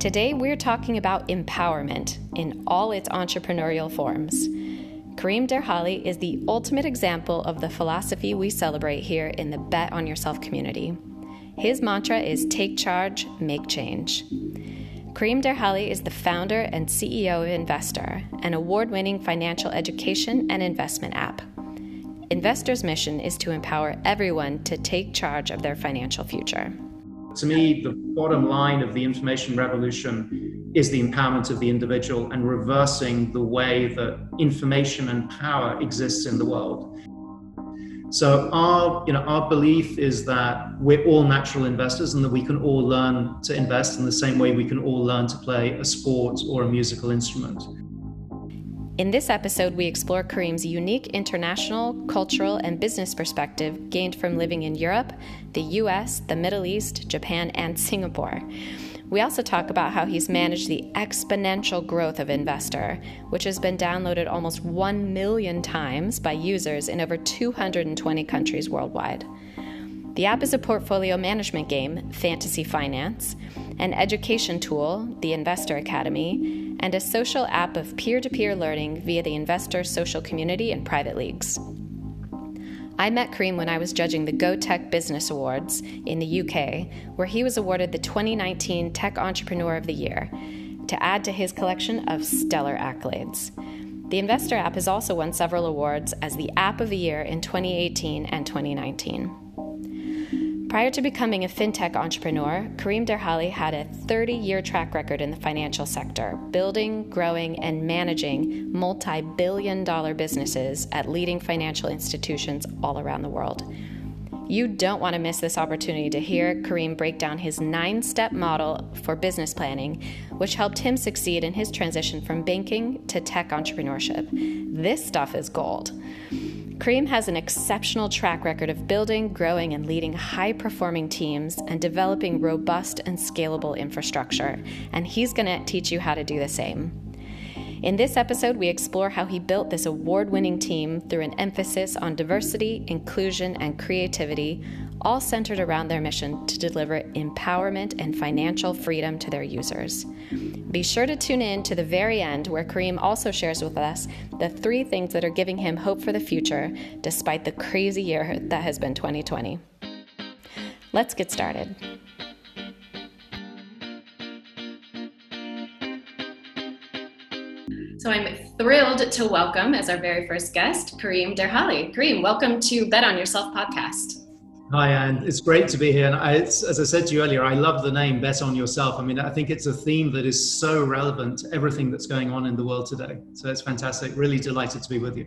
Today, we're talking about empowerment in all its entrepreneurial forms. Kerim Derhalli is the ultimate example of the philosophy we celebrate here in the Bet on Yourself community. His mantra is take charge, make change. Kerim Derhalli is the founder and CEO of Invstr, an award winning financial education and investment app. Invstr's mission is to empower everyone to take charge of their financial future. To me, the bottom line of the information revolution is the empowerment of the individual and reversing the way that information and power exists in the world. So our, you know, our belief is that we're all natural investors and that we can all learn to invest in the same way we can all learn to play a sport or a musical instrument. In this episode, we explore Kerim's unique international, cultural, and business perspective gained from living in Europe, the US, the Middle East, Japan, and Singapore. We also talk about how he's managed the exponential growth of Invstr, which has been downloaded almost 1 million times by users in over 220 countries worldwide. The app is a portfolio management game, Fantasy Finance, an education tool, the Invstr Academy, and a social app of peer to peer learning via the Invstr social community and private leagues. I met Kerim when I was judging the Go Tech Business Awards in the UK, where he was awarded the 2019 Tech Entrepreneur of the Year, to add to his collection of stellar accolades. The Invstr app has also won several awards as the App of the Year in 2018 and 2019. Prior to becoming a fintech entrepreneur, Kerim Derhalli had a 30 year track record in the financial sector, building, growing, and managing multi billion dollar businesses at leading financial institutions all around the world. You don't want to miss this opportunity to hear Kerim break down his nine step model for business planning, which helped him succeed in his transition from banking to tech entrepreneurship. This stuff is gold. Kerim has an exceptional track record of building, growing, and leading high performing teams and developing robust and scalable infrastructure, and he's going to teach you how to do the same. In this episode, we explore how he built this award winning team through an emphasis on diversity, inclusion, and creativity, all centered around their mission to deliver empowerment and financial freedom to their users. Be sure to tune in to the very end, where Kerim also shares with us the three things that are giving him hope for the future despite the crazy year that has been 2020. Let's get started. So I'm thrilled to welcome as our very first guest, Kerim Derhalli. Kerim, welcome to Bet on Yourself podcast. Hi, and it's great to be here. And I, as I said to you earlier, I love the name Bet on Yourself. I mean, I think it's a theme that is so relevant to everything that's going on in the world today. So it's fantastic. Really delighted to be with you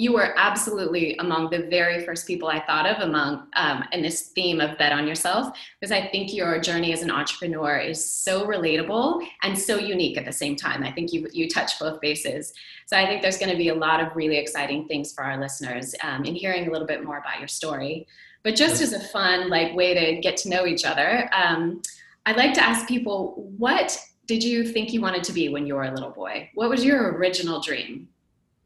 you were absolutely among the very first people I thought of among um, in this theme of bet on yourself because I think your journey as an entrepreneur is so relatable and so unique at the same time. I think you you touch both bases. So I think there's going to be a lot of really exciting things for our listeners um, in hearing a little bit more about your story. But just as a fun like way to get to know each other, um, I'd like to ask people what did you think you wanted to be when you were a little boy? What was your original dream?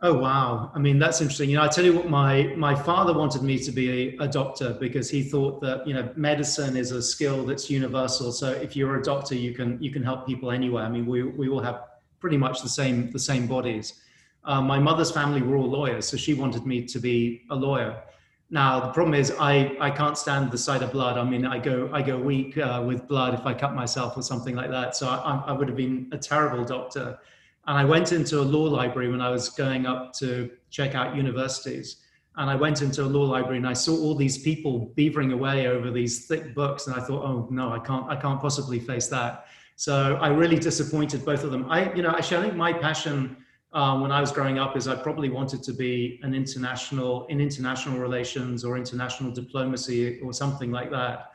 Oh wow! I mean, that's interesting. You know, I tell you what, my my father wanted me to be a, a, doctor because he thought that you know medicine is a skill that's universal. So if you're a doctor, you can you can help people anywhere. I mean, we we all have pretty much the same the same bodies. Uh, my mother's family were all lawyers, so she wanted me to be a lawyer. Now the problem is I, I can't stand the sight of blood. I mean I go I go weak uh, with blood if I cut myself or something like that. So I, I would have been a terrible doctor. And I went into a law library when I was going up to check out universities. And I went into a law library and I saw all these people beavering away over these thick books. And I thought, oh no, I can't, I can't possibly face that. So I really disappointed both of them. I, you know, actually, I think my passion um, when I was growing up is I probably wanted to be an international in international relations or international diplomacy or something like that.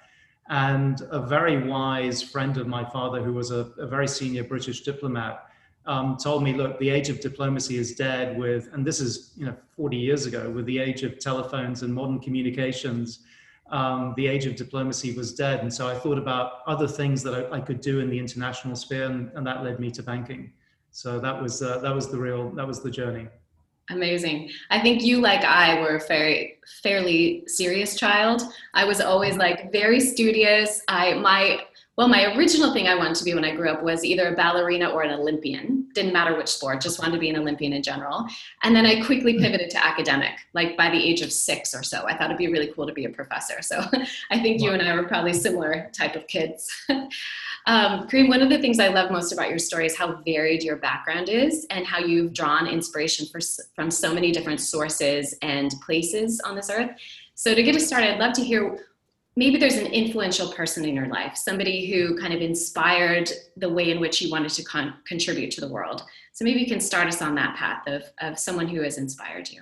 And a very wise friend of my father, who was a, a very senior British diplomat, um, told me, look, the age of diplomacy is dead with, and this is, you know, 40 years ago, with the age of telephones and modern communications, um, the age of diplomacy was dead. And so I thought about other things that I, I could do in the international sphere, and, and, that led me to banking. So that was, uh, that was the real, that was the journey. Amazing. I think you, like I, were a very fairly serious child. I was always like very studious. I my Well, my original thing I wanted to be when I grew up was either a ballerina or an Olympian. Didn't matter which sport, just wanted to be an Olympian in general. And then I quickly hmm. pivoted to academic, like by the age of six or so. I thought it'd be really cool to be a professor. So I think wow. you and I were probably similar type of kids. um, Kerim, one of the things I love most about your story is how varied your background is and how you've drawn inspiration for, from so many different sources and places on this earth. So to get us started, I'd love to hear maybe there's an influential person in your life, somebody who kind of inspired the way in which you wanted to con- contribute to the world. So maybe you can start us on that path of, of someone who has inspired you.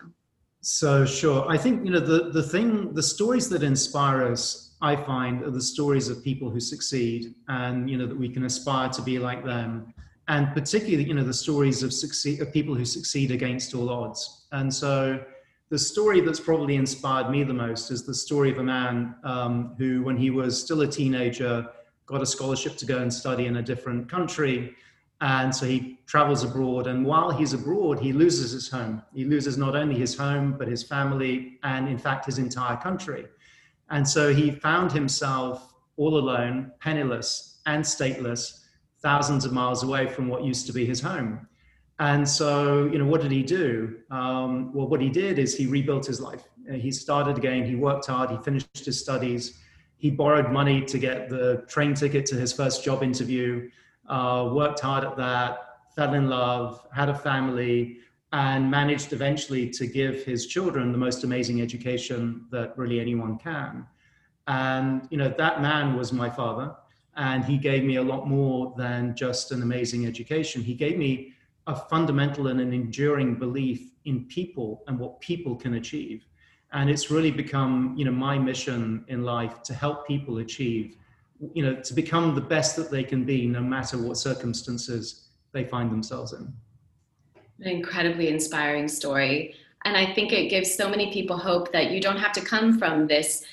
So sure. I think, you know, the, the thing, the stories that inspire us, I find are the stories of people who succeed and, you know, that we can aspire to be like them. And particularly, you know, the stories of succeed, of people who succeed against all odds. And so, the story that's probably inspired me the most is the story of a man um, who, when he was still a teenager, got a scholarship to go and study in a different country. And so he travels abroad. And while he's abroad, he loses his home. He loses not only his home, but his family, and in fact, his entire country. And so he found himself all alone, penniless and stateless, thousands of miles away from what used to be his home. And so, you know, what did he do? Um, well, what he did is he rebuilt his life. Uh, he started again. He worked hard. He finished his studies. He borrowed money to get the train ticket to his first job interview. Uh, worked hard at that. Fell in love. Had a family, and managed eventually to give his children the most amazing education that really anyone can. And you know, that man was my father, and he gave me a lot more than just an amazing education. He gave me a fundamental and an enduring belief in people and what people can achieve. And it's really become, you know, my mission in life to help people achieve, you know, to become the best that they can be, no matter what circumstances they find themselves in. An incredibly inspiring story. And I think it gives so many people hope that you don't have to come from this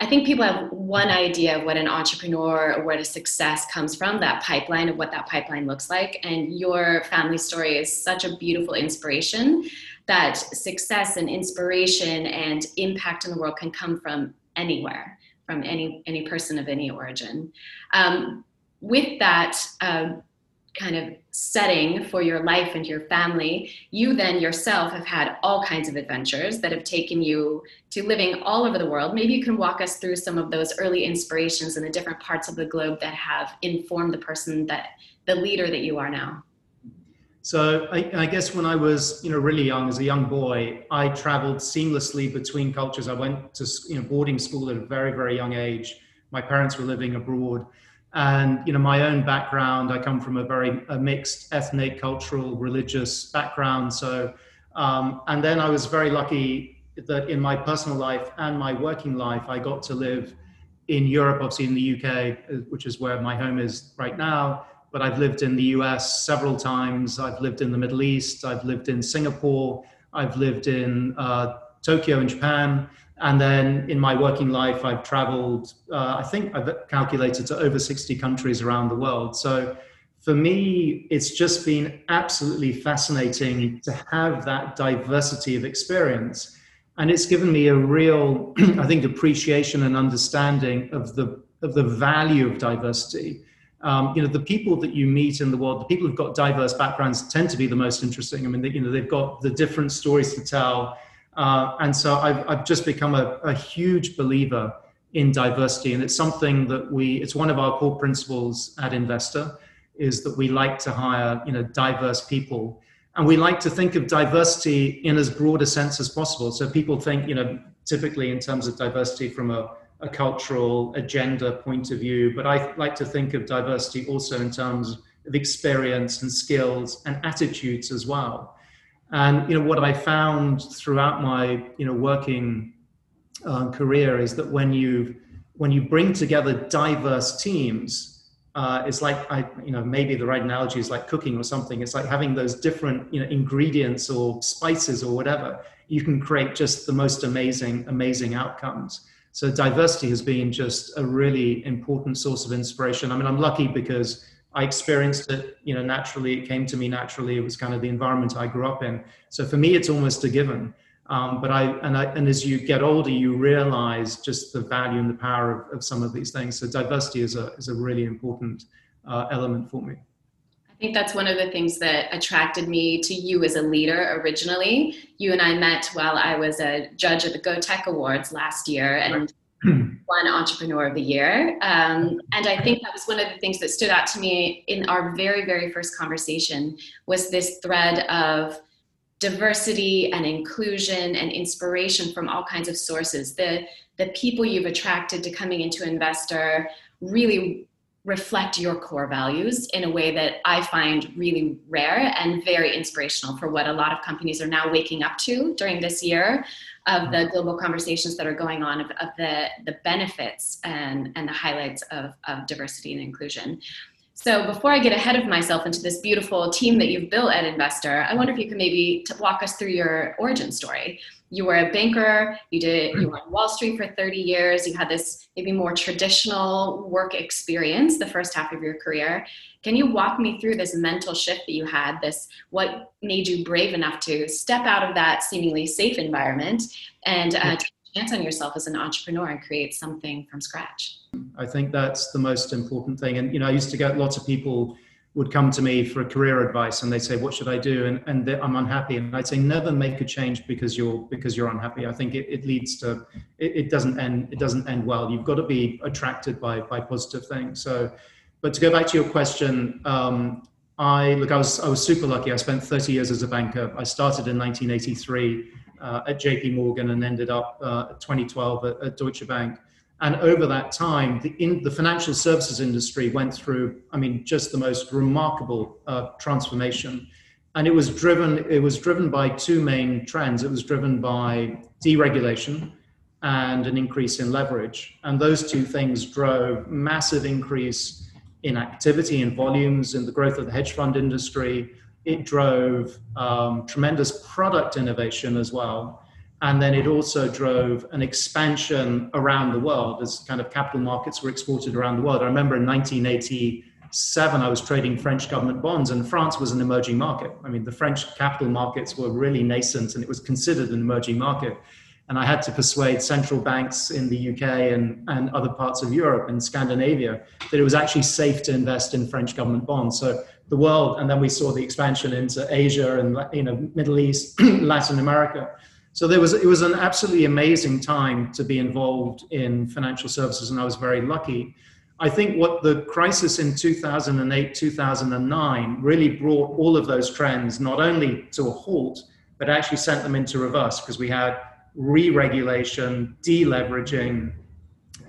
I think people have one idea of what an entrepreneur or what a success comes from, that pipeline of what that pipeline looks like. And your family story is such a beautiful inspiration that success and inspiration and impact in the world can come from anywhere, from any, any person of any origin. Um, with that, um, kind of setting for your life and your family, you then yourself have had all kinds of adventures that have taken you to living all over the world. Maybe you can walk us through some of those early inspirations in the different parts of the globe that have informed the person that the leader that you are now. So I, I, guess when I was, you know, really young, as a young boy, I traveled seamlessly between cultures. I went to, you know, boarding school at a very, very young age. My parents were living abroad and you know my own background i come from a very a mixed ethnic cultural religious background. So um, and then i was very lucky that in my personal life and my working life i got to live in europe obviously in the uk which is where my home is right now. But i've lived in the us several times. I've lived in the middle east. I've lived in singapore. I've lived in uh, tokyo in japan and then in my working life, I've traveled, uh, I think I've calculated to over 60 countries around the world. So for me, it's just been absolutely fascinating to have that diversity of experience. And it's given me a real, I think, appreciation and understanding of the, of the value of diversity. Um, you know, the people that you meet in the world, the people who've got diverse backgrounds tend to be the most interesting. I mean, they, you know, they've got the different stories to tell uh, and so I've, I've just become a, a, huge believer in diversity. And it's something that we, it's one of our core principles at Invstr is that we like to hire, you know, diverse people. And we like to think of diversity in as broad a sense as possible. So people think, you know, typically in terms of diversity from a, a cultural agenda point of view, but I like to think of diversity also in terms of experience and skills and attitudes as well. And you know what I found throughout my you know working uh, career is that when you when you bring together diverse teams, uh, it's like I you know maybe the right analogy is like cooking or something. It's like having those different you know ingredients or spices or whatever. You can create just the most amazing amazing outcomes. So diversity has been just a really important source of inspiration. I mean, I'm lucky because I experienced it, you know, naturally. It came to me naturally. It was kind of the environment I grew up in. So for me, it's almost a given. Um, but I and I and as you get older, you realize just the value and the power of, of some of these things. So diversity is a is a really important uh, element for me. I think that's one of the things that attracted me to you as a leader originally. You and I met while I was a judge at the Go Tech Awards last year, and won Entrepreneur of the Year. Um, and I think that was one of the things that stood out to me in our very, very first conversation was this thread of diversity and inclusion and inspiration from all kinds of sources. The, the people you've attracted to coming into Invstr really reflect your core values in a way that I find really rare and very inspirational for what a lot of companies are now waking up to during this year of the mm-hmm. global conversations that are going on of, of the, the benefits and, and the highlights of, of diversity and inclusion. So before I get ahead of myself into this beautiful team that you've built at Invstr, I wonder if you could maybe walk us through your origin story you were a banker you did you were on wall street for 30 years you had this maybe more traditional work experience the first half of your career. Can you walk me through this mental shift that you had this what made you brave enough to step out of that seemingly safe environment and uh, take a chance on yourself as an entrepreneur and create something from scratch? I think that's the most important thing. And you know i used to get lots of people would come to me for career advice and they say what should i do? And, and i'm unhappy. And i'd say never make a change because you're because you're unhappy. I think it, it leads to it, it, doesn't end it doesn't end well. You've got to be attracted by by positive things. So but to go back to your question um, i look i was i was super lucky. I spent 30 years as a banker. I started in 1983 uh, at jp morgan and ended up uh, 2012 at, at deutsche bank and over that time, the, in, the financial services industry went through, I mean, just the most remarkable uh, transformation. And it was driven, it was driven by two main trends. It was driven by deregulation and an increase in leverage. And those two things drove massive increase in activity and volumes in the growth of the hedge fund industry. It drove um, tremendous product innovation as well and then it also drove an expansion around the world as kind of capital markets were exported around the world. I remember in 1987, I was trading French government bonds, and France was an emerging market. I mean, the French capital markets were really nascent, and it was considered an emerging market. And I had to persuade central banks in the UK and, and other parts of Europe and Scandinavia that it was actually safe to invest in French government bonds. So the world, and then we saw the expansion into Asia and you know Middle East, Latin America so there was it was an absolutely amazing time to be involved in financial services and i was very lucky. I think what the crisis in 2008 2009 really brought all of those trends not only to a halt but actually sent them into reverse because we had re-regulation deleveraging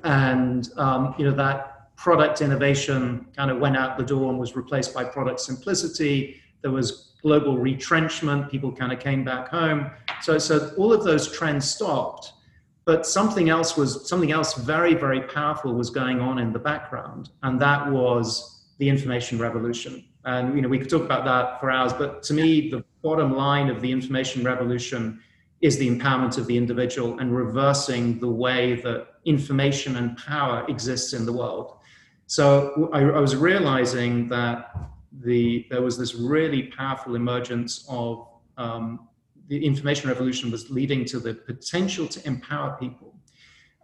and um, you know that product innovation kind of went out the door and was replaced by product simplicity. There was global retrenchment, people kind of came back home. So, so all of those trends stopped, but something else was something else very, very powerful was going on in the background, and that was the information revolution. And you know, we could talk about that for hours, but to me, the bottom line of the information revolution is the empowerment of the individual and reversing the way that information and power exists in the world. So I, I was realizing that the, there was this really powerful emergence of um, the information revolution was leading to the potential to empower people.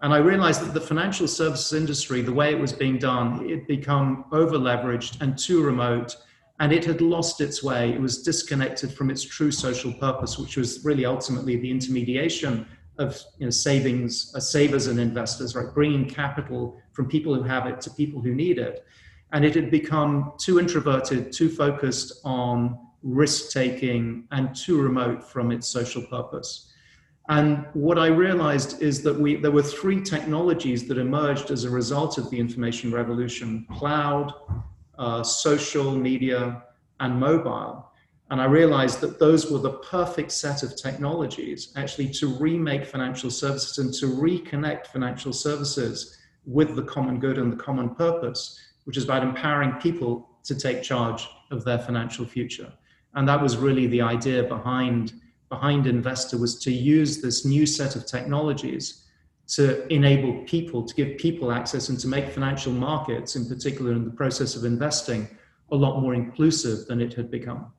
And I realized that the financial services industry, the way it was being done, it had become over leveraged and too remote, and it had lost its way. It was disconnected from its true social purpose, which was really ultimately the intermediation of you know, savings, uh, savers and investors, right? Bringing capital from people who have it to people who need it and it had become too introverted, too focused on risk taking, and too remote from its social purpose. And what I realized is that we, there were three technologies that emerged as a result of the information revolution cloud, uh, social media, and mobile. And I realized that those were the perfect set of technologies actually to remake financial services and to reconnect financial services with the common good and the common purpose which is about empowering people to take charge of their financial future. And that was really the idea behind, behind Invstr was to use this new set of technologies to enable people, to give people access and to make financial markets, in particular in the process of investing, a lot more inclusive than it had become.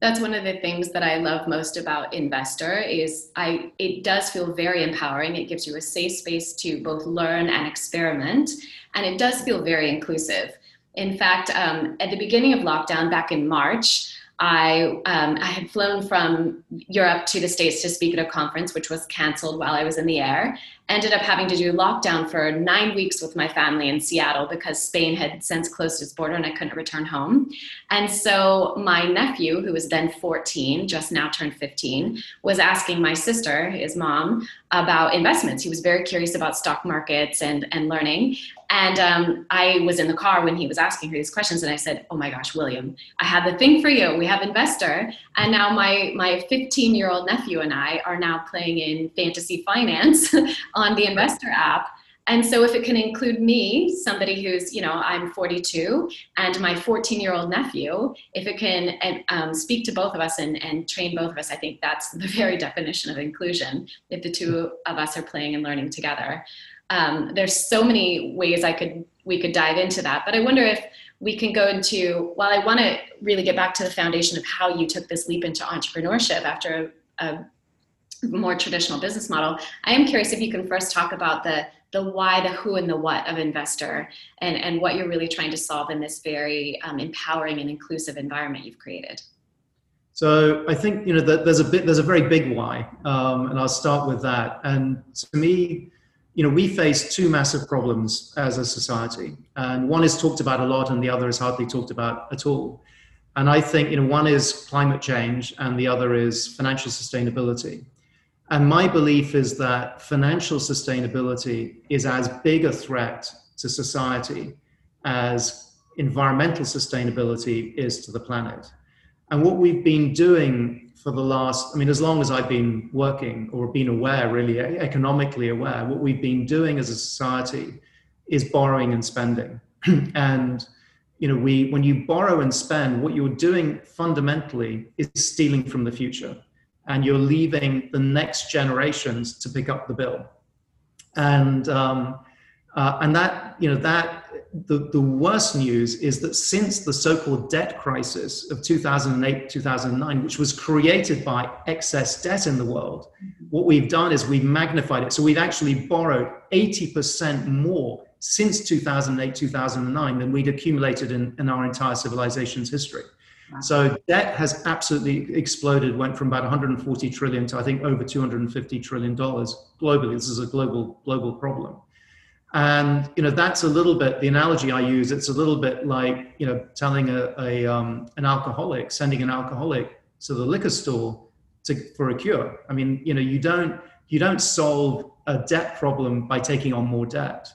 that's one of the things that I love most about Invstr is I it does feel very empowering. It gives you a safe space to both learn and experiment, and it does feel very inclusive. In fact, um, at the beginning of lockdown back in March, I, um, I had flown from Europe to the States to speak at a conference, which was canceled while I was in the air. Ended up having to do lockdown for nine weeks with my family in Seattle because Spain had since closed its border and I couldn't return home. And so my nephew, who was then 14, just now turned 15, was asking my sister, his mom, about investments. He was very curious about stock markets and, and learning. And um, I was in the car when he was asking her these questions, and I said, "Oh my gosh, William, I have the thing for you. We have Invstr, and now my my 15 year old nephew and I are now playing in fantasy finance on the Invstr app." And so, if it can include me, somebody who's, you know, I'm 42, and my 14 year old nephew, if it can um, speak to both of us and, and train both of us, I think that's the very definition of inclusion. If the two of us are playing and learning together um, there's so many ways I could we could dive into that. But I wonder if we can go into while I want to really get back to the foundation of how you took this leap into entrepreneurship after a, a more traditional business model. I am curious if you can first talk about the the why, the who, and the what of Invstr, and and what you're really trying to solve in this very um, empowering and inclusive environment you've created. So I think you know there's a bit there's a very big why, um, and I'll start with that. And to me, you know, we face two massive problems as a society, and one is talked about a lot, and the other is hardly talked about at all. And I think, you know, one is climate change, and the other is financial sustainability. And my belief is that financial sustainability is as big a threat to society as environmental sustainability is to the planet. And what we've been doing for the last, I mean, as long as I've been working or been aware, really economically aware, what we've been doing as a society is borrowing and spending. and you know, we when you borrow and spend, what you're doing fundamentally is stealing from the future, and you're leaving the next generations to pick up the bill. And um, uh, and that you know that the, the worst news is that since the so-called debt crisis of 2008 2009 which was created by excess debt in the world what we've done is we've magnified it. So we've actually borrowed 80% more since 2008 2009 than we'd accumulated in, in our entire civilization's history. So debt has absolutely exploded went from about 140 trillion to i think over 250 trillion dollars globally. This is a global global problem and you know that's a little bit the analogy I use. It's a little bit like you know telling a, a um, an alcoholic, sending an alcoholic to the liquor store to, for a cure. I mean, you know, you don't you don't solve a debt problem by taking on more debt.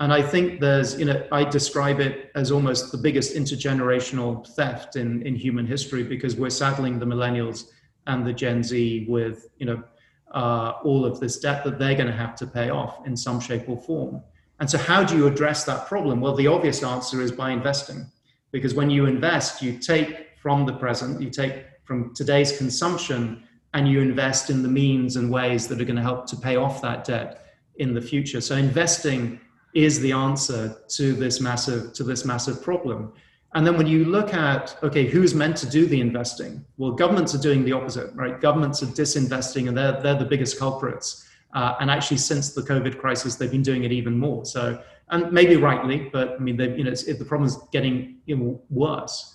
And I think there's, you know, I describe it as almost the biggest intergenerational theft in, in human history because we're saddling the millennials and the Gen Z with, you know, uh, all of this debt that they're going to have to pay off in some shape or form. And so, how do you address that problem? Well, the obvious answer is by investing, because when you invest, you take from the present, you take from today's consumption, and you invest in the means and ways that are going to help to pay off that debt in the future. So, investing is the answer to this massive to this massive problem. And then when you look at okay, who's meant to do the investing? Well, governments are doing the opposite, right? Governments are disinvesting, and they're they're the biggest culprits. Uh, and actually, since the COVID crisis, they've been doing it even more. So, and maybe rightly, but I mean, you know, the problem is getting you know, worse.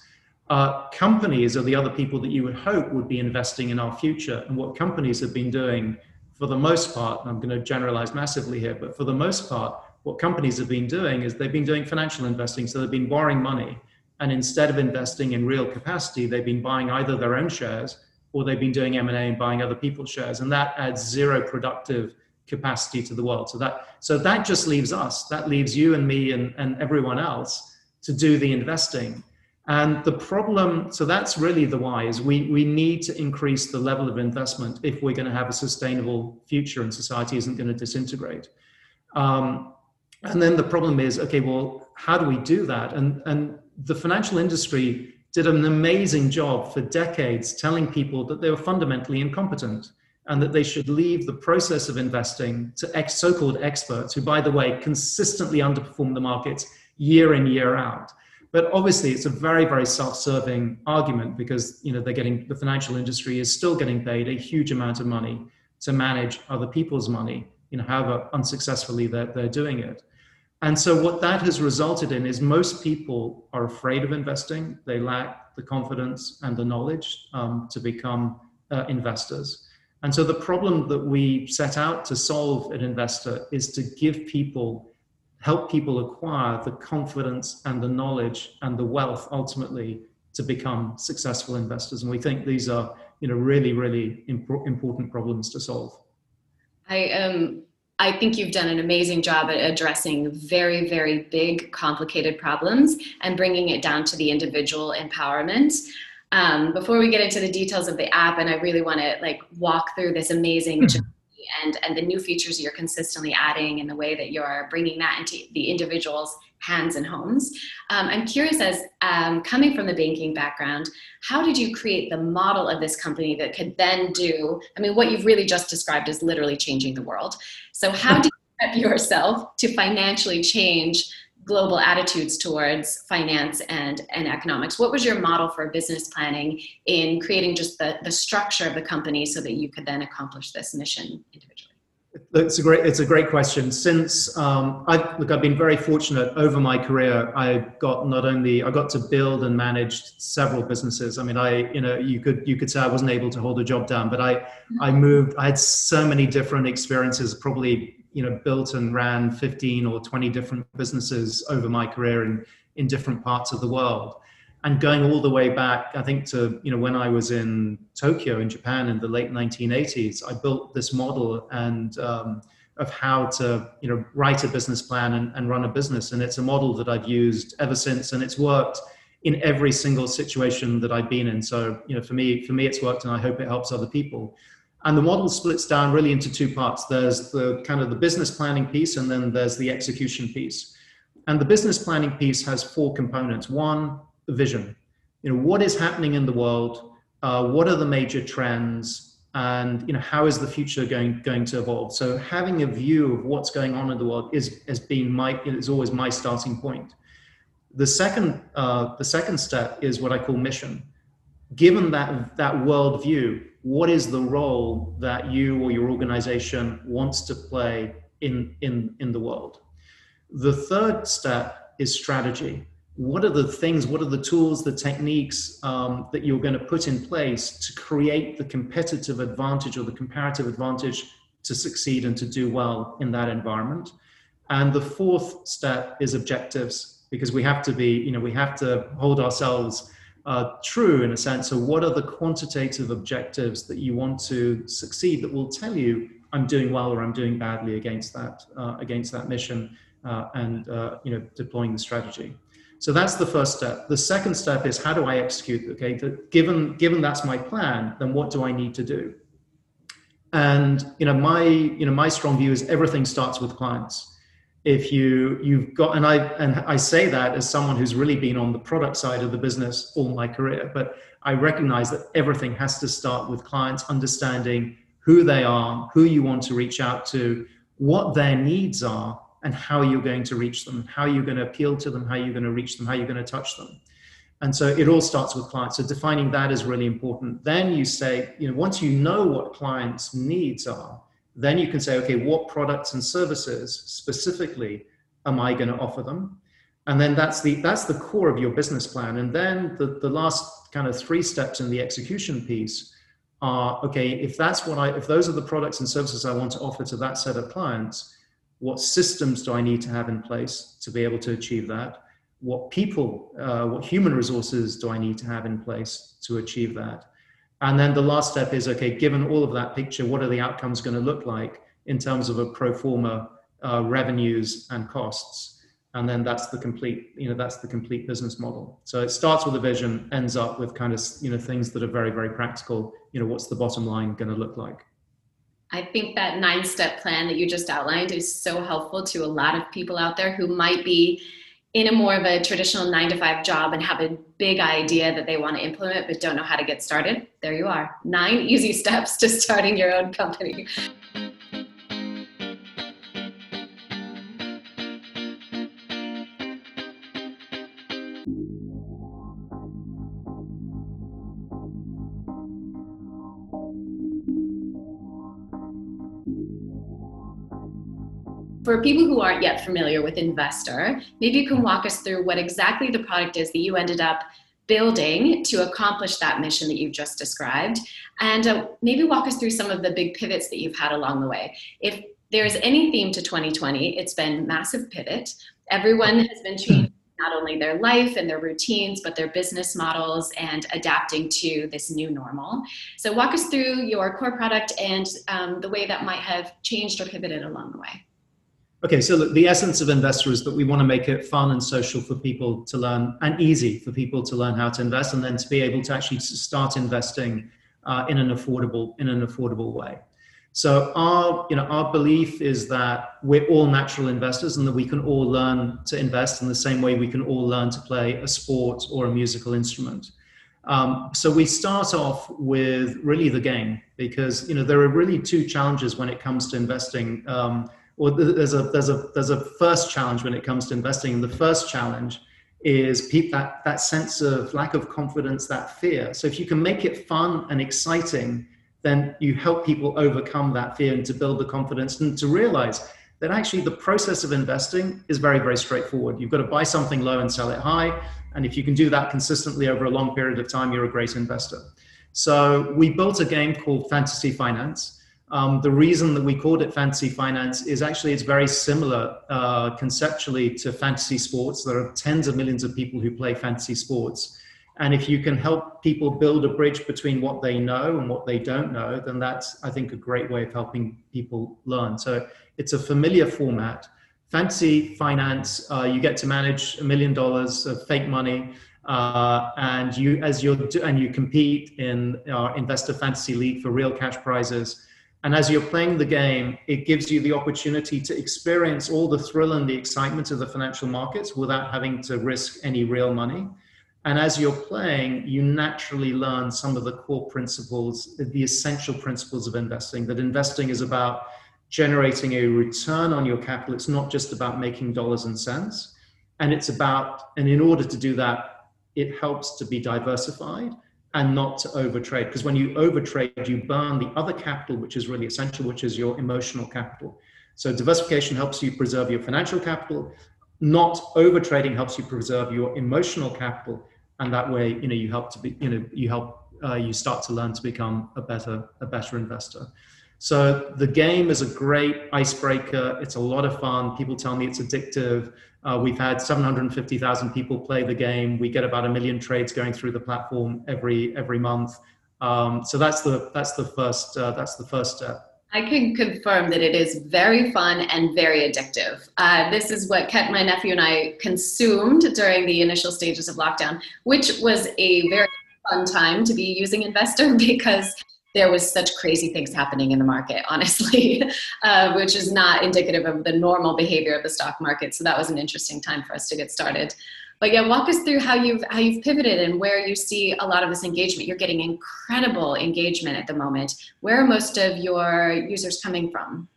Uh, companies are the other people that you would hope would be investing in our future. And what companies have been doing, for the most part, and I'm going to generalize massively here, but for the most part, what companies have been doing is they've been doing financial investing. So they've been borrowing money. And instead of investing in real capacity, they've been buying either their own shares or they've been doing M&A and buying other people's shares. And that adds zero productive capacity to the world. So that, so that just leaves us, that leaves you and me and, and everyone else to do the investing. And the problem, so that's really the why, is we, we need to increase the level of investment if we're going to have a sustainable future and society isn't going to disintegrate. Um, and then the problem is, okay, well, how do we do that? And, and the financial industry did an amazing job for decades telling people that they were fundamentally incompetent and that they should leave the process of investing to ex- so-called experts who by the way consistently underperform the markets year in year out But obviously, it's a very, very self-serving argument because you know they're getting the financial industry is still getting paid a huge amount of money to manage other people's money, you know, however unsuccessfully they're, they're doing it. And so what that has resulted in is most people are afraid of investing. They lack the confidence and the knowledge um, to become uh, investors. And so the problem that we set out to solve at Invstr is to give people help people acquire the confidence and the knowledge and the wealth ultimately to become successful investors. And we think these are, you know, really, really imp- important problems to solve. I um, I think you've done an amazing job at addressing very, very big, complicated problems and bringing it down to the individual empowerment. Um, before we get into the details of the app, and I really want to like walk through this amazing mm-hmm and and the new features you're consistently adding and the way that you're bringing that into the individual's hands and homes um, i'm curious as um, coming from the banking background how did you create the model of this company that could then do i mean what you've really just described is literally changing the world so how did you prep yourself to financially change global attitudes towards finance and, and economics. What was your model for business planning in creating just the, the structure of the company so that you could then accomplish this mission individually? It's a great, it's a great question. Since um, I look, I've been very fortunate over my career. I got not only I got to build and manage several businesses. I mean, I you know you could you could say I wasn't able to hold a job down, but I I moved. I had so many different experiences. Probably you know built and ran 15 or 20 different businesses over my career in in different parts of the world and going all the way back i think to you know when i was in tokyo in japan in the late 1980s i built this model and um, of how to you know write a business plan and, and run a business and it's a model that i've used ever since and it's worked in every single situation that i've been in so you know for me for me it's worked and i hope it helps other people and the model splits down really into two parts. There's the kind of the business planning piece, and then there's the execution piece. And the business planning piece has four components. One, vision. You know, what is happening in the world? Uh, what are the major trends? And you know, how is the future going going to evolve? So having a view of what's going on in the world is has been my is always my starting point. The second uh, the second step is what I call mission. Given that that worldview, what is the role that you or your organization wants to play in, in, in the world. The third step is strategy. What are the things, what are the tools, the techniques um, that you're going to put in place to create the competitive advantage or the comparative advantage to succeed and to do well in that environment? And the fourth step is objectives because we have to be, you know, we have to hold ourselves uh, true in a sense. So, what are the quantitative objectives that you want to succeed that will tell you I'm doing well or I'm doing badly against that uh, against that mission uh, and uh, you know deploying the strategy. So that's the first step. The second step is how do I execute? Okay, given given that's my plan, then what do I need to do? And you know my you know my strong view is everything starts with clients if you you've got and i and i say that as someone who's really been on the product side of the business all my career but i recognize that everything has to start with clients understanding who they are who you want to reach out to what their needs are and how you're going to reach them how you're going to appeal to them how you're going to reach them how you're going to touch them and so it all starts with clients so defining that is really important then you say you know once you know what clients needs are then you can say, okay, what products and services specifically am I going to offer them? And then that's the that's the core of your business plan. And then the, the last kind of three steps in the execution piece are okay, if that's what I if those are the products and services I want to offer to that set of clients, what systems do I need to have in place to be able to achieve that? What people, uh, what human resources do I need to have in place to achieve that? And then the last step is okay, given all of that picture, what are the outcomes going to look like in terms of a pro forma uh, revenues and costs? And then that's the complete, you know, that's the complete business model. So it starts with a vision, ends up with kind of, you know, things that are very, very practical. You know, what's the bottom line going to look like? I think that nine step plan that you just outlined is so helpful to a lot of people out there who might be in a more of a traditional nine to five job and have a big idea that they want to implement but don't know how to get started, there you are. Nine easy steps to starting your own company. For people who aren't yet familiar with Invstr, maybe you can walk us through what exactly the product is that you ended up building to accomplish that mission that you've just described, and uh, maybe walk us through some of the big pivots that you've had along the way. If there's any theme to 2020, it's been massive pivot. Everyone has been changing not only their life and their routines, but their business models and adapting to this new normal. So, walk us through your core product and um, the way that might have changed or pivoted along the way. Okay, so the essence of Invstr is that we want to make it fun and social for people to learn and easy for people to learn how to invest and then to be able to actually start investing uh, in an affordable in an affordable way. So our, you know, our belief is that we're all natural investors and that we can all learn to invest in the same way we can all learn to play a sport or a musical instrument. Um, so we start off with really the game because you know there are really two challenges when it comes to investing. Um, or there's a there's a there's a first challenge when it comes to investing, and the first challenge is that that sense of lack of confidence, that fear. So if you can make it fun and exciting then you help people overcome that fear and to build the confidence and to realize that actually the process of investing is very, very straightforward. You've got to buy something low and sell it high. And if you can do that consistently over a long period of time, you're a great investor. So we built a game called Fantasy Finance. Um, the reason that we called it Fantasy Finance is actually it's very similar uh, conceptually to fantasy sports. There are tens of millions of people who play fantasy sports. And if you can help people build a bridge between what they know and what they don't know, then that's, I think, a great way of helping people learn. So it's a familiar format. Fantasy finance, uh, you get to manage a million dollars of fake money. Uh, and you, as you're, and you compete in our Invstr fantasy league for real cash prizes. And as you're playing the game, it gives you the opportunity to experience all the thrill and the excitement of the financial markets without having to risk any real money. And as you're playing, you naturally learn some of the core principles, the essential principles of investing. That investing is about generating a return on your capital. It's not just about making dollars and cents. And it's about, and in order to do that, it helps to be diversified and not to overtrade. Because when you overtrade, you burn the other capital, which is really essential, which is your emotional capital. So diversification helps you preserve your financial capital. Not overtrading helps you preserve your emotional capital and that way you know you help to be you know you help uh, you start to learn to become a better a better investor so the game is a great icebreaker. It's a lot of fun. People tell me it's addictive. Uh, we've had 750000 people play the game. We get about a million trades going through the platform every every month. Um, so that's the that's the first uh, that's the first step. I can confirm that it is very fun and very addictive. Uh, this is what Ket, my nephew, and I consumed during the initial stages of lockdown, which was a very fun time to be using Invstr because there was such crazy things happening in the market, honestly, uh, which is not indicative of the normal behavior of the stock market. So that was an interesting time for us to get started. But yeah, walk us through how you've how you've pivoted and where you see a lot of this engagement. You're getting incredible engagement at the moment. Where are most of your users coming from?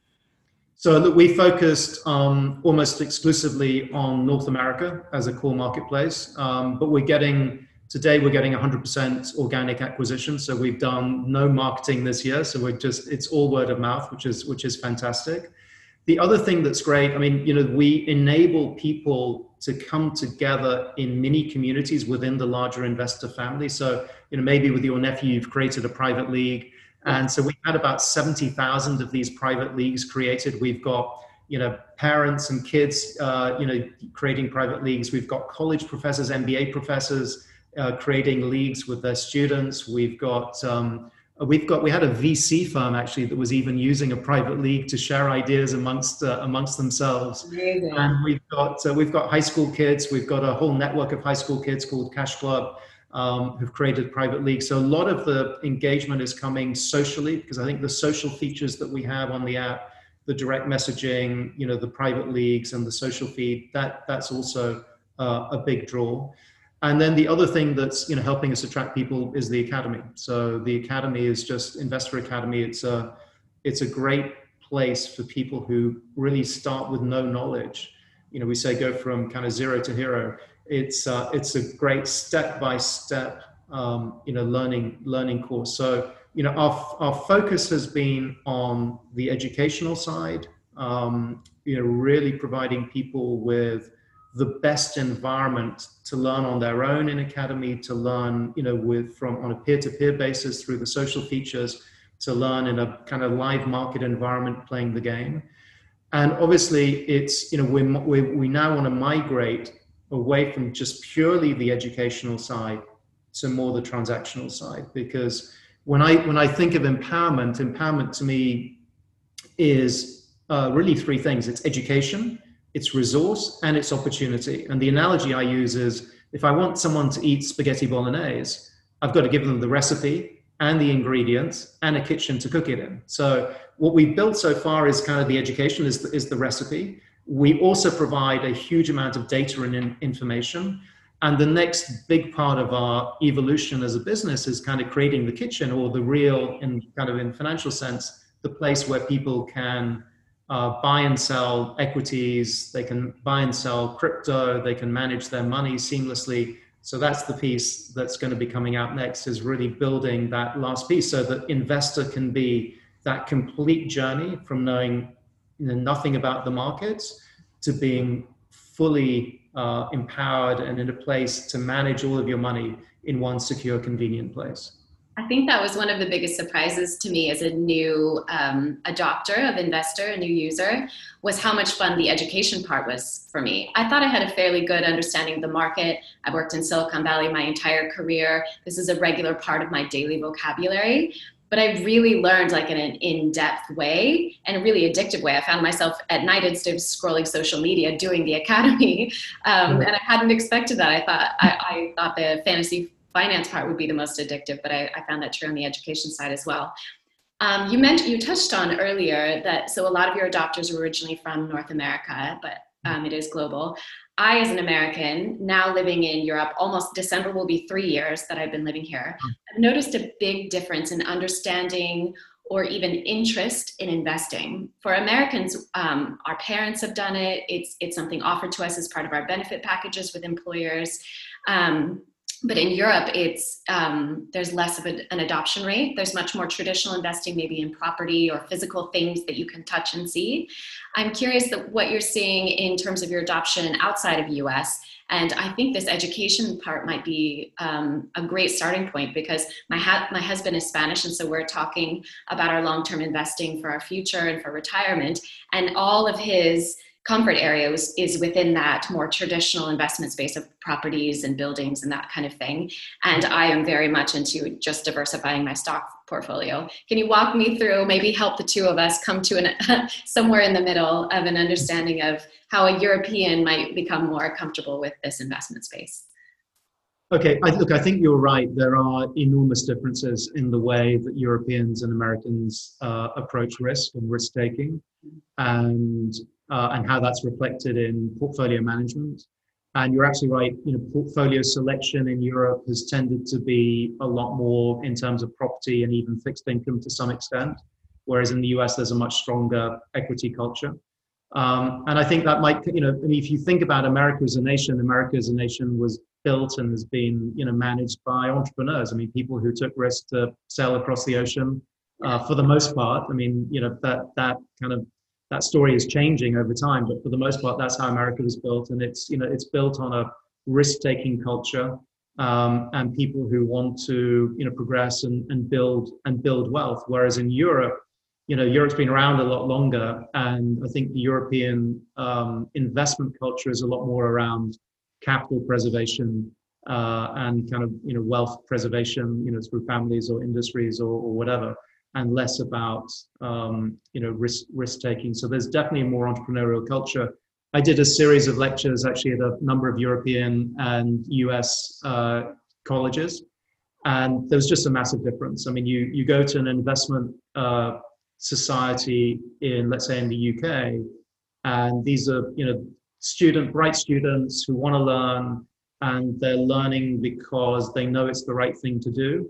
So look, we focused um, almost exclusively on North America as a core marketplace, um, but we're getting today we're getting 100% organic acquisition. So we've done no marketing this year. So we're just it's all word of mouth, which is which is fantastic. The other thing that's great, I mean, you know, we enable people to come together in mini communities within the larger Invstr family. So, you know, maybe with your nephew, you've created a private league. And so we've had about 70,000 of these private leagues created. We've got, you know, parents and kids, uh, you know, creating private leagues. We've got college professors, MBA professors uh, creating leagues with their students. We've got, um, we've got we had a VC firm actually that was even using a private league to share ideas amongst uh, amongst themselves. Amazing. And we've got uh, we've got high school kids. We've got a whole network of high school kids called Cash Club. Um, who've created private leagues. So a lot of the engagement is coming socially because I think the social features that we have on the app, the direct messaging, you know, the private leagues and the social feed, that that's also uh, a big draw. And then the other thing that's you know helping us attract people is the academy. So the academy is just Invstr Academy. It's a it's a great place for people who really start with no knowledge. You know, we say go from kind of zero to hero. It's uh, it's a great step by step you know learning learning course. So you know our our focus has been on the educational side. Um, you know really providing people with the best environment to learn on their own in academy to learn you know with from on a peer-to-peer basis through the social features to learn in a kind of live market environment playing the game. And obviously it's you know we we, we now want to migrate away from just purely the educational side to more the transactional side. Because when i when i think of empowerment empowerment to me is uh, really three things. It's education it's resource and it's opportunity. And the analogy i use is if i want someone to eat spaghetti bolognese i've got to give them the recipe and the ingredients and a kitchen to cook it in. So what we've built so far is kind of the education is the, is the recipe. We also provide a huge amount of data and in, information. And the next big part of our evolution as a business is kind of creating the kitchen or the real in kind of in financial sense the place where people can uh, buy and sell equities. They can buy and sell crypto. They can manage their money seamlessly. So that's the piece that's going to be coming out next is really building that last piece so that Invstr can be that complete journey from knowing nothing about the markets to being fully uh, empowered and in a place to manage all of your money in one secure, convenient place. I think that was one of the biggest surprises to me as a new um, adopter of Invstr, a new user, was how much fun the education part was for me. I thought I had a fairly good understanding of the market. I've worked in Silicon Valley my entire career. This is a regular part of my daily vocabulary but I really learned like in an in-depth way and a really addictive way. I found myself at night instead of scrolling social media doing the academy, um, and I hadn't expected that. I thought I, I, thought the fantasy finance part would be the most addictive, but I, I found that true on the education side as well. Um, you mentioned you touched on earlier that so a lot of your adopters were originally from North America, but um, it is global. I, as an American, now living in Europe, almost December will be three years that I've been living here. Hmm. I've noticed a big difference in understanding or even interest in investing. For Americans, um, our parents have done it. It's it's something offered to us as part of our benefit packages with employers. Um, but in Europe, it's um, there's less of a, an adoption rate. There's much more traditional investing, maybe in property or physical things that you can touch and see. I'm curious that what you're seeing in terms of your adoption outside of US. And I think this education part might be um, a great starting point because my ha- my husband is Spanish, and so we're talking about our long term investing for our future and for retirement. And all of his comfort area was, is within that more traditional investment space of properties and buildings and that kind of thing. And I am very much into just diversifying my stock portfolio. Can you walk me through, maybe help the two of us come to an, somewhere in the middle of an understanding of how a European might become more comfortable with this investment space? Okay, I, look, I think you're right. There are enormous differences in the way that Europeans and Americans uh, approach risk and risk taking. And uh, and how that's reflected in portfolio management. And you're absolutely right. You know, portfolio selection in Europe has tended to be a lot more in terms of property and even fixed income to some extent, whereas in the US there's a much stronger equity culture. Um, and I think that might, you know, I mean, if you think about America as a nation, America as a nation was built and has been, you know, managed by entrepreneurs. I mean, people who took risks to sail across the ocean. Uh, for the most part, I mean, you know, that that kind of that story is changing over time, but for the most part, that's how America was built, and it's you know it's built on a risk-taking culture um, and people who want to you know progress and, and build and build wealth. Whereas in Europe, you know Europe's been around a lot longer, and I think the European um, investment culture is a lot more around capital preservation uh, and kind of you know wealth preservation, you know through families or industries or, or whatever and less about um, you know risk risk taking. So there's definitely a more entrepreneurial culture. I did a series of lectures actually at a number of European and US uh, colleges, and there was just a massive difference. I mean, you you go to an investment uh, society in let's say in the UK, and these are you know student bright students who want to learn and they're learning because they know it's the right thing to do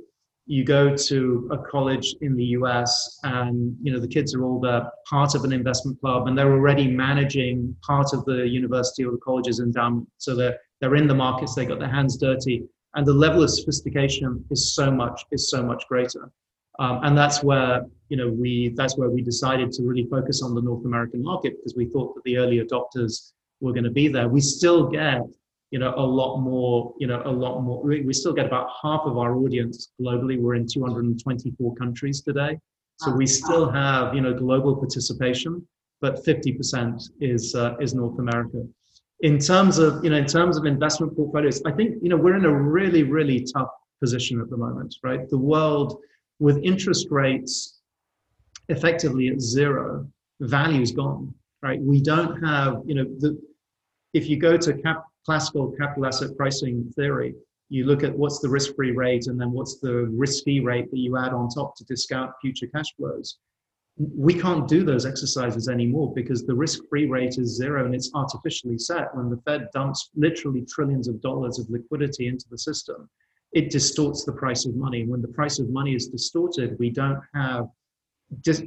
you go to a college in the US and you know the kids are all there part of an investment club and they're already managing part of the university or the college's endowment so they're they're in the markets they got their hands dirty and the level of sophistication is so much is so much greater Um, and that's where you know we that's where we decided to really focus on the North American market because we thought that the early adopters were going to be there. We still get you know a lot more you know a lot more. We still get about half of our audience globally. We're in 224 countries today. So we still have you know global participation but 50% is uh, is north america. In terms of you know in terms of investment portfolios i think you know we're in a really really tough position at the moment right? The world with interest rates effectively at zero value's gone right? We don't have you know the if you go to cap, classical capital asset pricing theory you look at what's the risk-free rate and then what's the risk-free rate that you add on top to discount future cash flows. We can't do those exercises anymore because the risk-free rate is zero and it's artificially set when the fed dumps literally trillions of dollars of liquidity into the system. It distorts the price of money. And when the price of money is distorted we don't have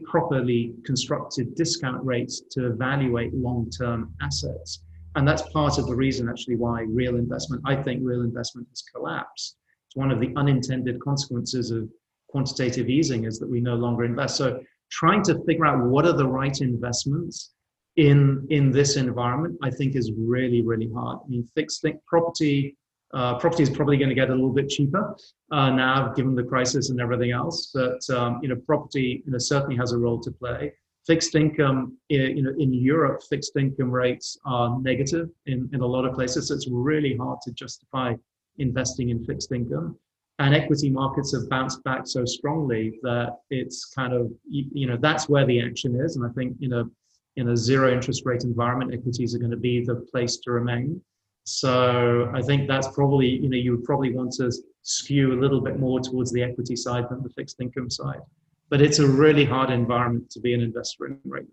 properly constructed discount rates to evaluate long-term assets and that's part of the reason actually why real investment i think real investment has collapsed. It's one of the unintended consequences of quantitative easing is that we no longer invest. So trying to figure out what are the right investments in in this environment i think is really really hard. I mean fixed property uh, property is probably going to get a little bit cheaper uh, now given the crisis and everything else but um, you know property you know certainly has a role to play fixed income you know in europe fixed income rates are negative in, in a lot of places so it's really hard to justify investing in fixed income. And equity markets have bounced back so strongly that it's kind of you know that's where the action is. And i think you know in a zero interest rate environment equities are going to be the place to remain. So i think that's probably you know you would probably want to skew a little bit more towards the equity side than the fixed income side but it's a really hard environment to be an investor in right now.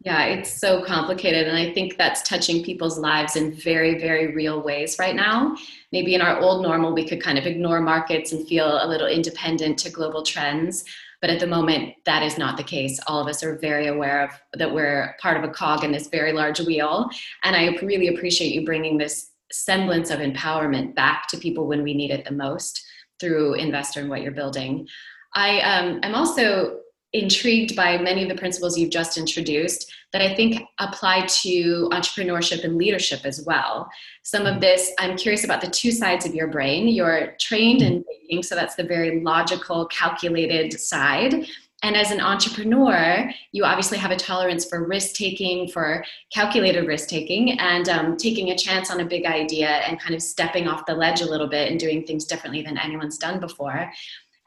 Yeah, it's so complicated. And I think that's touching people's lives in very, very real ways right now. Maybe in our old normal, we could kind of ignore markets and feel a little independent to global trends. But at the moment, that is not the case. All of us are very aware of that we're part of a cog in this very large wheel. And I really appreciate you bringing this semblance of empowerment back to people when we need it the most through Invstr and what you're building. I um, am also intrigued by many of the principles you've just introduced that I think apply to entrepreneurship and leadership as well. Some of this, I'm curious about the two sides of your brain. You're trained in thinking, so that's the very logical, calculated side. And as an entrepreneur, you obviously have a tolerance for risk taking, for calculated risk taking, and um, taking a chance on a big idea and kind of stepping off the ledge a little bit and doing things differently than anyone's done before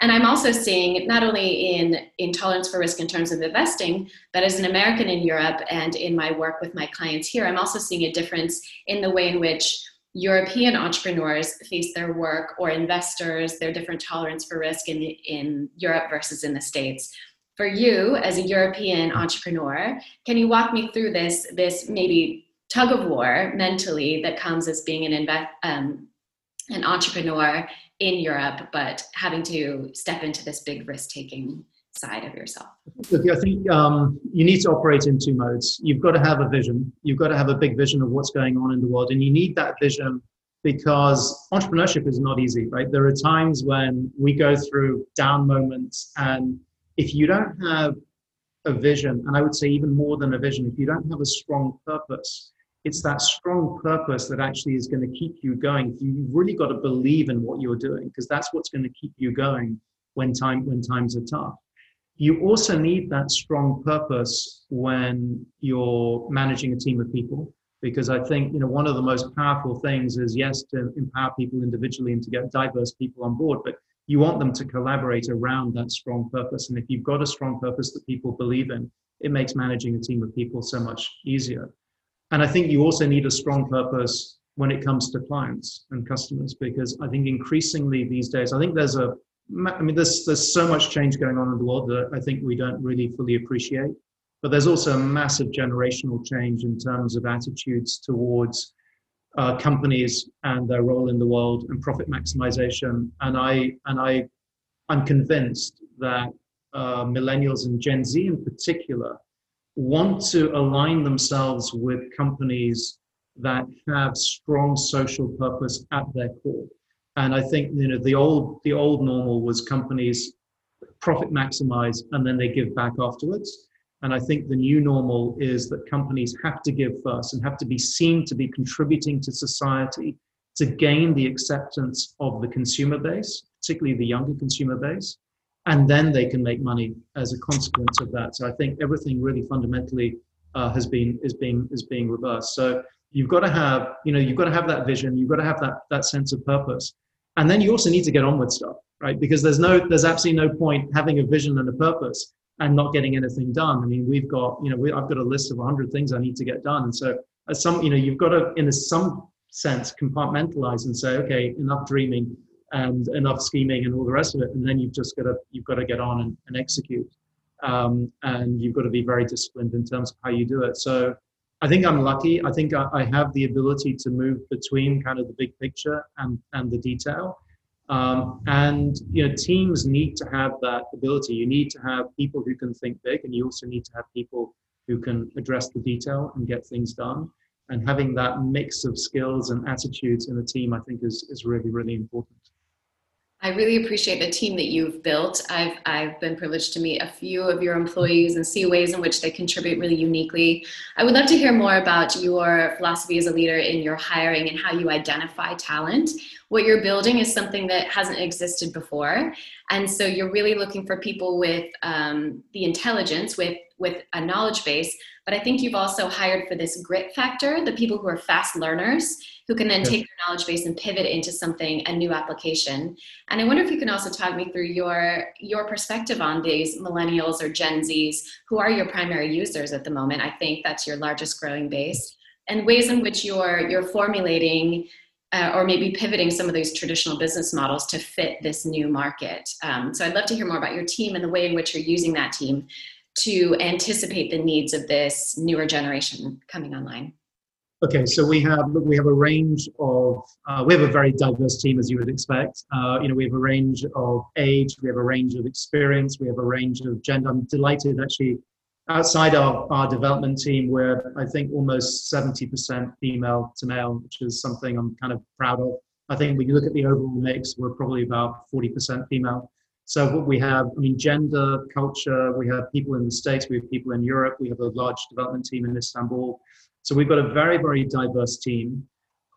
and i'm also seeing not only in intolerance for risk in terms of investing but as an american in europe and in my work with my clients here i'm also seeing a difference in the way in which european entrepreneurs face their work or investors their different tolerance for risk in, in europe versus in the states. For you as a european entrepreneur can you walk me through this this maybe tug of war mentally that comes as being an invest um, an entrepreneur in Europe, but having to step into this big risk taking side of yourself? Look, I think um, you need to operate in two modes. You've got to have a vision. You've got to have a big vision of what's going on in the world, and you need that vision because entrepreneurship is not easy, right? There are times when we go through down moments, and if you don't have a vision, and I would say even more than a vision, if you don't have a strong purpose, it's that strong purpose that actually is going to keep you going. You've really got to believe in what you're doing because that's what's going to keep you going when time when times are tough. You also need that strong purpose when you're managing a team of people because I think you know one of the most powerful things is yes to empower people individually and to get diverse people on board, but you want them to collaborate around that strong purpose. And if you've got a strong purpose that people believe in, it makes managing a team of people so much easier. And I think you also need a strong purpose when it comes to clients and customers, because I think increasingly these days, I think there's a, I mean, there's there's so much change going on in the world that I think we don't really fully appreciate. But there's also a massive generational change in terms of attitudes towards uh, companies and their role in the world and profit maximization. And I and I, I'm convinced that uh, millennials and Gen Z in particular want to align themselves with companies that have strong social purpose at their core. And I think you know the old the old normal was companies profit maximize, and then they give back afterwards. And I think the new normal is that companies have to give first and have to be seen to be contributing to society to gain the acceptance of the consumer base, particularly the younger consumer base, and then they can make money as a consequence of that. So I think everything really fundamentally uh, has been is being is being reversed. So you've got to have you know you've got to have that vision, you've got to have that that sense of purpose, and then you also need to get on with stuff, right? Because there's no there's absolutely no point having a vision and a purpose and not getting anything done. I mean, we've got you know we, I've got a list of 100 things I need to get done, and so some you know you've got to in a, some sense compartmentalize and say okay enough dreaming and enough scheming and all the rest of it and then you've just got to you've got to get on and, and execute. Um, and you've got to be very disciplined in terms of how you do it. So i think i'm lucky. I think I, I have the ability to move between kind of the big picture and and the detail. Um, and you know teams need to have that ability. You need to have people who can think big and you also need to have people who can address the detail and get things done. And having that mix of skills and attitudes in a team, I think, is, is really, really important. I really appreciate the team that you've built. I've, I've been privileged to meet a few of your employees and see ways in which they contribute really uniquely. I would love to hear more about your philosophy as a leader in your hiring and how you identify talent. What you're building is something that hasn't existed before. And so you're really looking for people with um, the intelligence, with, with a knowledge base, but I think you've also hired for this grit factor, the people who are fast learners who can then take their knowledge base and pivot into something, a new application. And I wonder if you can also talk me through your your perspective on these millennials or Gen Zs who are your primary users at the moment. I think that's your largest growing base, and ways in which you're you're formulating uh, or maybe pivoting some of these traditional business models to fit this new market. Um, so I'd love to hear more about your team and the way in which you're using that team to anticipate the needs of this newer generation coming online? Okay, so we have we have a range of uh, we have a very diverse team as you would expect. Uh, you know, we have a range of age, we have a range of experience, we have a range of gender. I'm delighted actually. Outside our, our development team, we're I think almost 70% female to male, which is something I'm kind of proud of. I think when you look at the overall mix, we're probably about 40% female. So what we have, I mean, gender, culture, we have people in the States, we have people in Europe, we have a large development team in Istanbul. So we've got a very, very diverse team.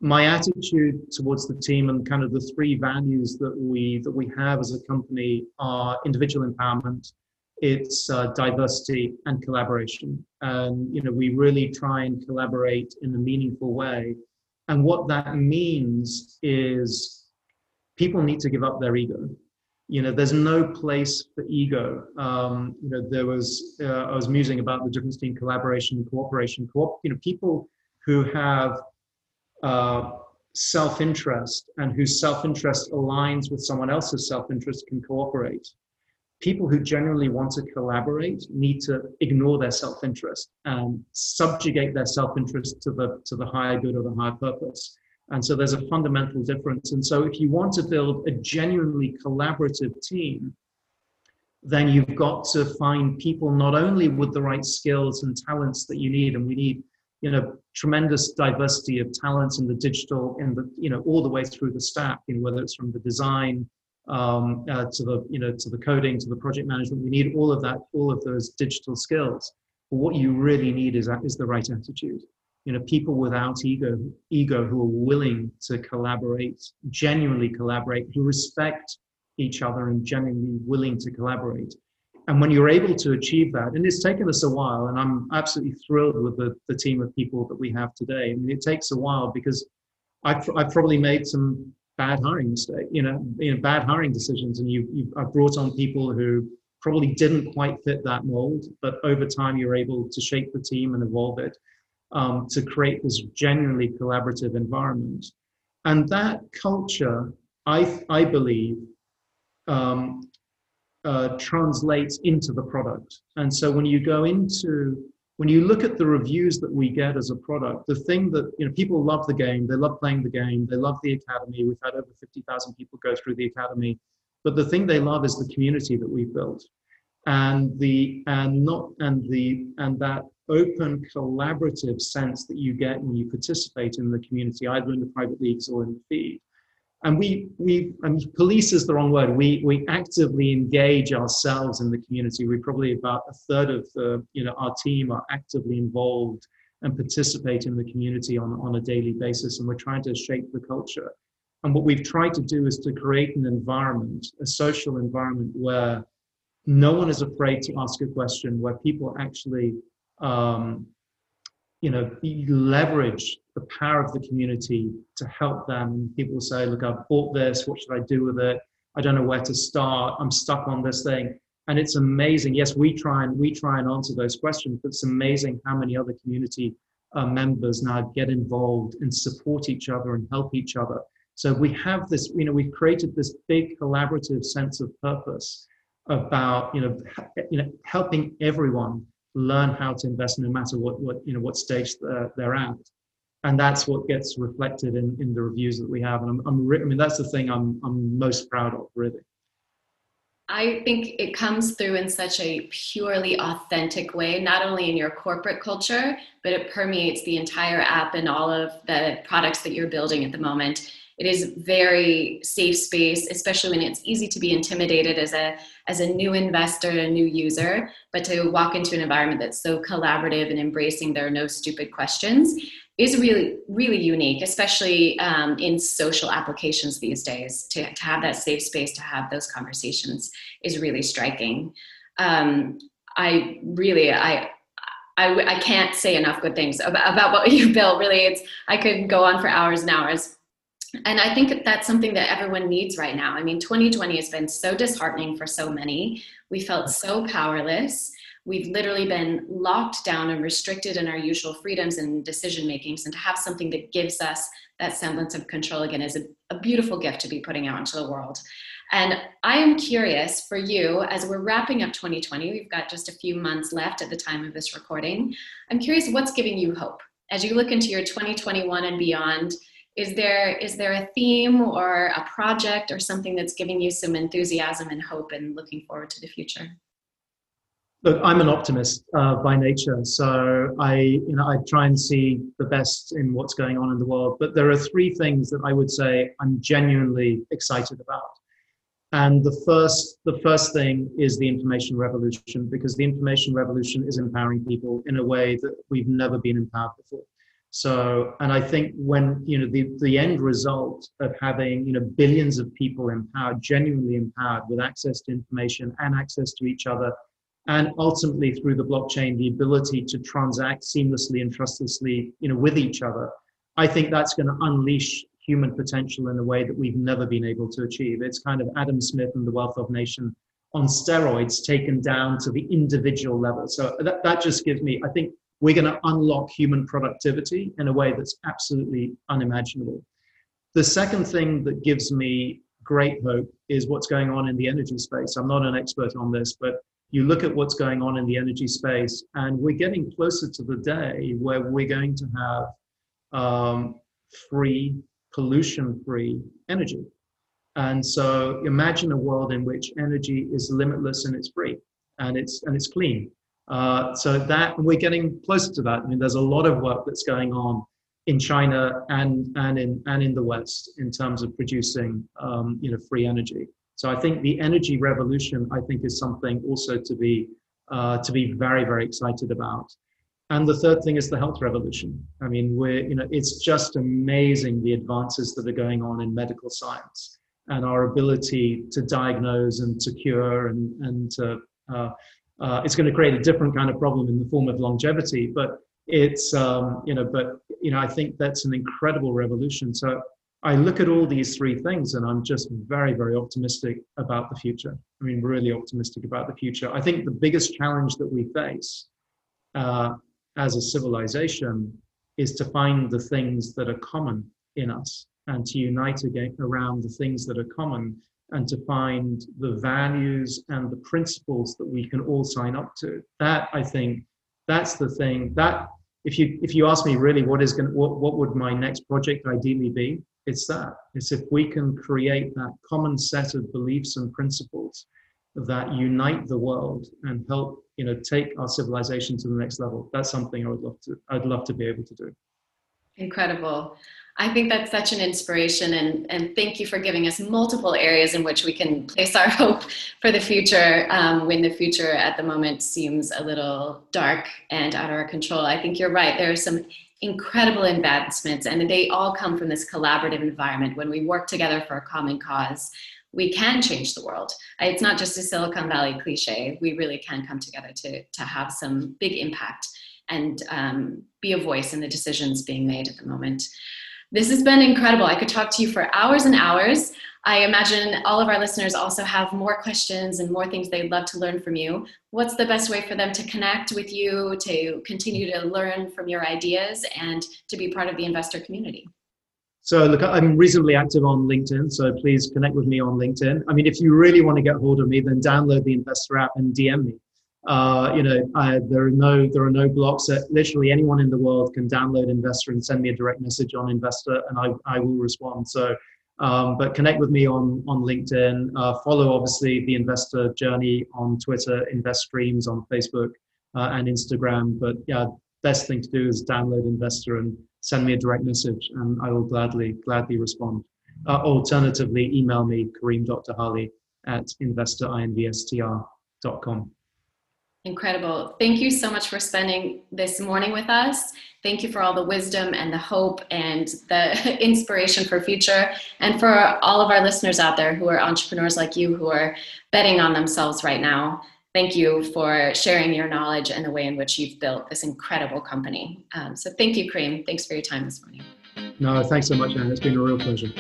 My attitude towards the team and kind of the three values that we that we have as a company are individual empowerment, it's uh, diversity and collaboration. And you know, we really try and collaborate in a meaningful way. And what that means is people need to give up their ego you know there's no place for ego. Um, you know there was uh, i was musing about the difference between collaboration and cooperation. Co- you know people who have uh, self-interest and whose self-interest aligns with someone else's self-interest can cooperate. People who generally want to collaborate need to ignore their self-interest and subjugate their self-interest to the to the higher good or the higher purpose and so there's a fundamental difference. And so if you want to build a genuinely collaborative team, then you've got to find people not only with the right skills and talents that you need, and we need, you know, tremendous diversity of talents in the digital, in the, you know, all the way through the stack, you know, whether it's from the design um, uh, to the, you know, to the coding, to the project management. We need all of that, all of those digital skills. But what you really need is, is the right attitude you know people without ego ego who are willing to collaborate genuinely collaborate who respect each other and genuinely willing to collaborate. And when you're able to achieve that and it's taken us a while and i'm absolutely thrilled with the, the team of people that we have today. I mean it takes a while because i've, I've probably made some bad hiring mistakes you know, you know bad hiring decisions. And you i've brought on people who probably didn't quite fit that mold but over time you're able to shape the team and evolve it um, to create this genuinely collaborative environment. And that culture, I, I believe, um, uh, translates into the product. And so when you go into, when you look at the reviews that we get as a product, the thing that, you know, people love the game, they love playing the game, they love the academy. We've had over 50,000 people go through the academy. But the thing they love is the community that we've built and the and not and the and that open collaborative sense that you get when you participate in the community, either in the private leagues or in the feed. and we we I mean, police is the wrong word. We we actively engage ourselves in the community. We probably about a third of the you know our team are actively involved and participate in the community on on a daily basis, and we're trying to shape the culture. And what we've tried to do is to create an environment, a social environment where no one is afraid to ask a question, where people actually um, you know, leverage the power of the community to help them. People say, look, I've bought this. What should I do with it? I don't know where to start. I'm stuck on this thing. And it's amazing. Yes, we try and we try and answer those questions, but it's amazing how many other community uh, members now get involved and support each other and help each other. So we have this, you know, we've created this big collaborative sense of purpose about, you know, you know, helping everyone learn how to invest no matter what, what you know what stage they're, they're at. And that's what gets reflected in, in the reviews that we have. And I'm, I'm i mean that's the thing I'm, I'm most proud of really. I think it comes through in such a purely authentic way, not only in your corporate culture, but it permeates the entire app and all of the products that you're building at the moment it is very safe space especially when it's easy to be intimidated as a as a new investor a new user but to walk into an environment that's so collaborative and embracing there are no stupid questions is really really unique especially um, in social applications these days. To, to have that safe space to have those conversations is really striking. Um, i really i I, I can't say enough good things about, about what you built. Really, it's I could go on for hours and hours and I think that's something that everyone needs right now. I mean, 2020 has been so disheartening for so many. We felt so powerless. We've literally been locked down and restricted in our usual freedoms and decision makings. And to have something that gives us that semblance of control again is a, a beautiful gift to be putting out into the world. And I am curious for you, as we're wrapping up 2020, we've got just a few months left at the time of this recording. I'm curious what's giving you hope as you look into your 2021 and beyond is there is there a theme or a project or something that's giving you some enthusiasm and hope and looking forward to the future? Look i'm an optimist uh, by nature. So i you know i try and see the best in what's going on in the world. But there are three things that i would say i'm genuinely excited about. And the first the first thing is the information revolution because the information revolution is empowering people in a way that we've never been empowered before so, and I think when, you know, the, the end result of having, you know, billions of people empowered, genuinely empowered with access to information and access to each other, and ultimately through the blockchain, the ability to transact seamlessly and trustlessly, you know, with each other, I think that's going to unleash human potential in a way that we've never been able to achieve. It's kind of Adam Smith and the Wealth of Nation on steroids taken down to the individual level. So that, that just gives me, I think we're going to unlock human productivity in a way that's absolutely unimaginable. The second thing that gives me great hope is what's going on in the energy space. I'm not an expert on this, but you look at what's going on in the energy space, and we're getting closer to the day where we're going to have um, free, pollution free energy. And so imagine a world in which energy is limitless and it's free and it's, and it's clean. Uh, so that we're getting closer to that. I mean, there's a lot of work that's going on in China and and in and in the West in terms of producing um, you know free energy. So I think the energy revolution I think is something also to be uh, to be very very excited about. And the third thing is the health revolution. I mean, we're you know it's just amazing the advances that are going on in medical science and our ability to diagnose and to cure and and to uh, uh, it's going to create a different kind of problem in the form of longevity. But it's um, you know, but you know, I think that's an incredible revolution. So I look at all these three things, and I'm just very, very optimistic about the future. I mean, really optimistic about the future. I think the biggest challenge that we face uh, as a civilization is to find the things that are common in us and to unite again around the things that are common and to find the values and the principles that we can all sign up to. That I think that's the thing that if you if you ask me really what is going what, what would my next project ideally be it's that it's if we can create that common set of beliefs and principles that unite the world and help you know take our civilization to the next level that's something i would love to i'd love to be able to do Incredible. I think that's such an inspiration, and, and thank you for giving us multiple areas in which we can place our hope for the future um, when the future at the moment seems a little dark and out of our control. I think you're right. There are some incredible advancements, and they all come from this collaborative environment. When we work together for a common cause, we can change the world. It's not just a Silicon Valley cliche. We really can come together to, to have some big impact and um, be a voice in the decisions being made at the moment. This has been incredible. I could talk to you for hours and hours. I imagine all of our listeners also have more questions and more things they'd love to learn from you. What's the best way for them to connect with you, to continue to learn from your ideas, and to be part of the investor community? So, look, I'm reasonably active on LinkedIn, so please connect with me on LinkedIn. I mean, if you really want to get hold of me, then download the Invstr app and DM me. Uh, you know, I, there are no there are no blocks. That literally anyone in the world can download Invstr and send me a direct message on Invstr, and I, I will respond. So, um, but connect with me on on LinkedIn. Uh, follow obviously the Invstr Journey on Twitter, Invest Streams on Facebook uh, and Instagram. But yeah, best thing to do is download Invstr and send me a direct message, and I will gladly gladly respond. Uh, alternatively, email me kerim.derhalli at investorinvestr.com. Incredible. Thank you so much for spending this morning with us. Thank you for all the wisdom and the hope and the inspiration for future. And for all of our listeners out there who are entrepreneurs like you who are betting on themselves right now, thank you for sharing your knowledge and the way in which you've built this incredible company. Um, so thank you, Kerim. Thanks for your time this morning. No, thanks so much, Anne. It's been a real pleasure.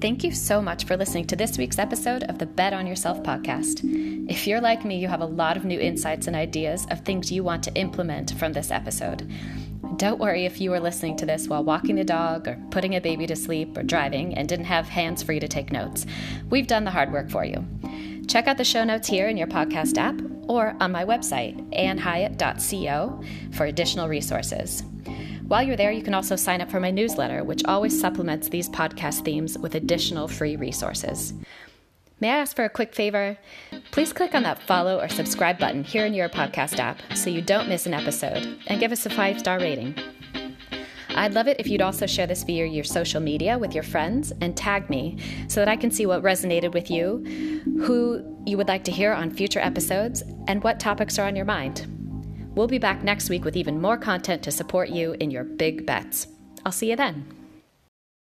Thank you so much for listening to this week's episode of the Bet on Yourself podcast. If you're like me, you have a lot of new insights and ideas of things you want to implement from this episode. Don't worry if you were listening to this while walking the dog or putting a baby to sleep or driving and didn't have hands free to take notes. We've done the hard work for you. Check out the show notes here in your podcast app or on my website, annhyatt.co, for additional resources. While you're there, you can also sign up for my newsletter, which always supplements these podcast themes with additional free resources. May I ask for a quick favor? Please click on that follow or subscribe button here in your podcast app so you don't miss an episode and give us a five star rating. I'd love it if you'd also share this via your social media with your friends and tag me so that I can see what resonated with you, who you would like to hear on future episodes, and what topics are on your mind. We'll be back next week with even more content to support you in your big bets. I'll see you then.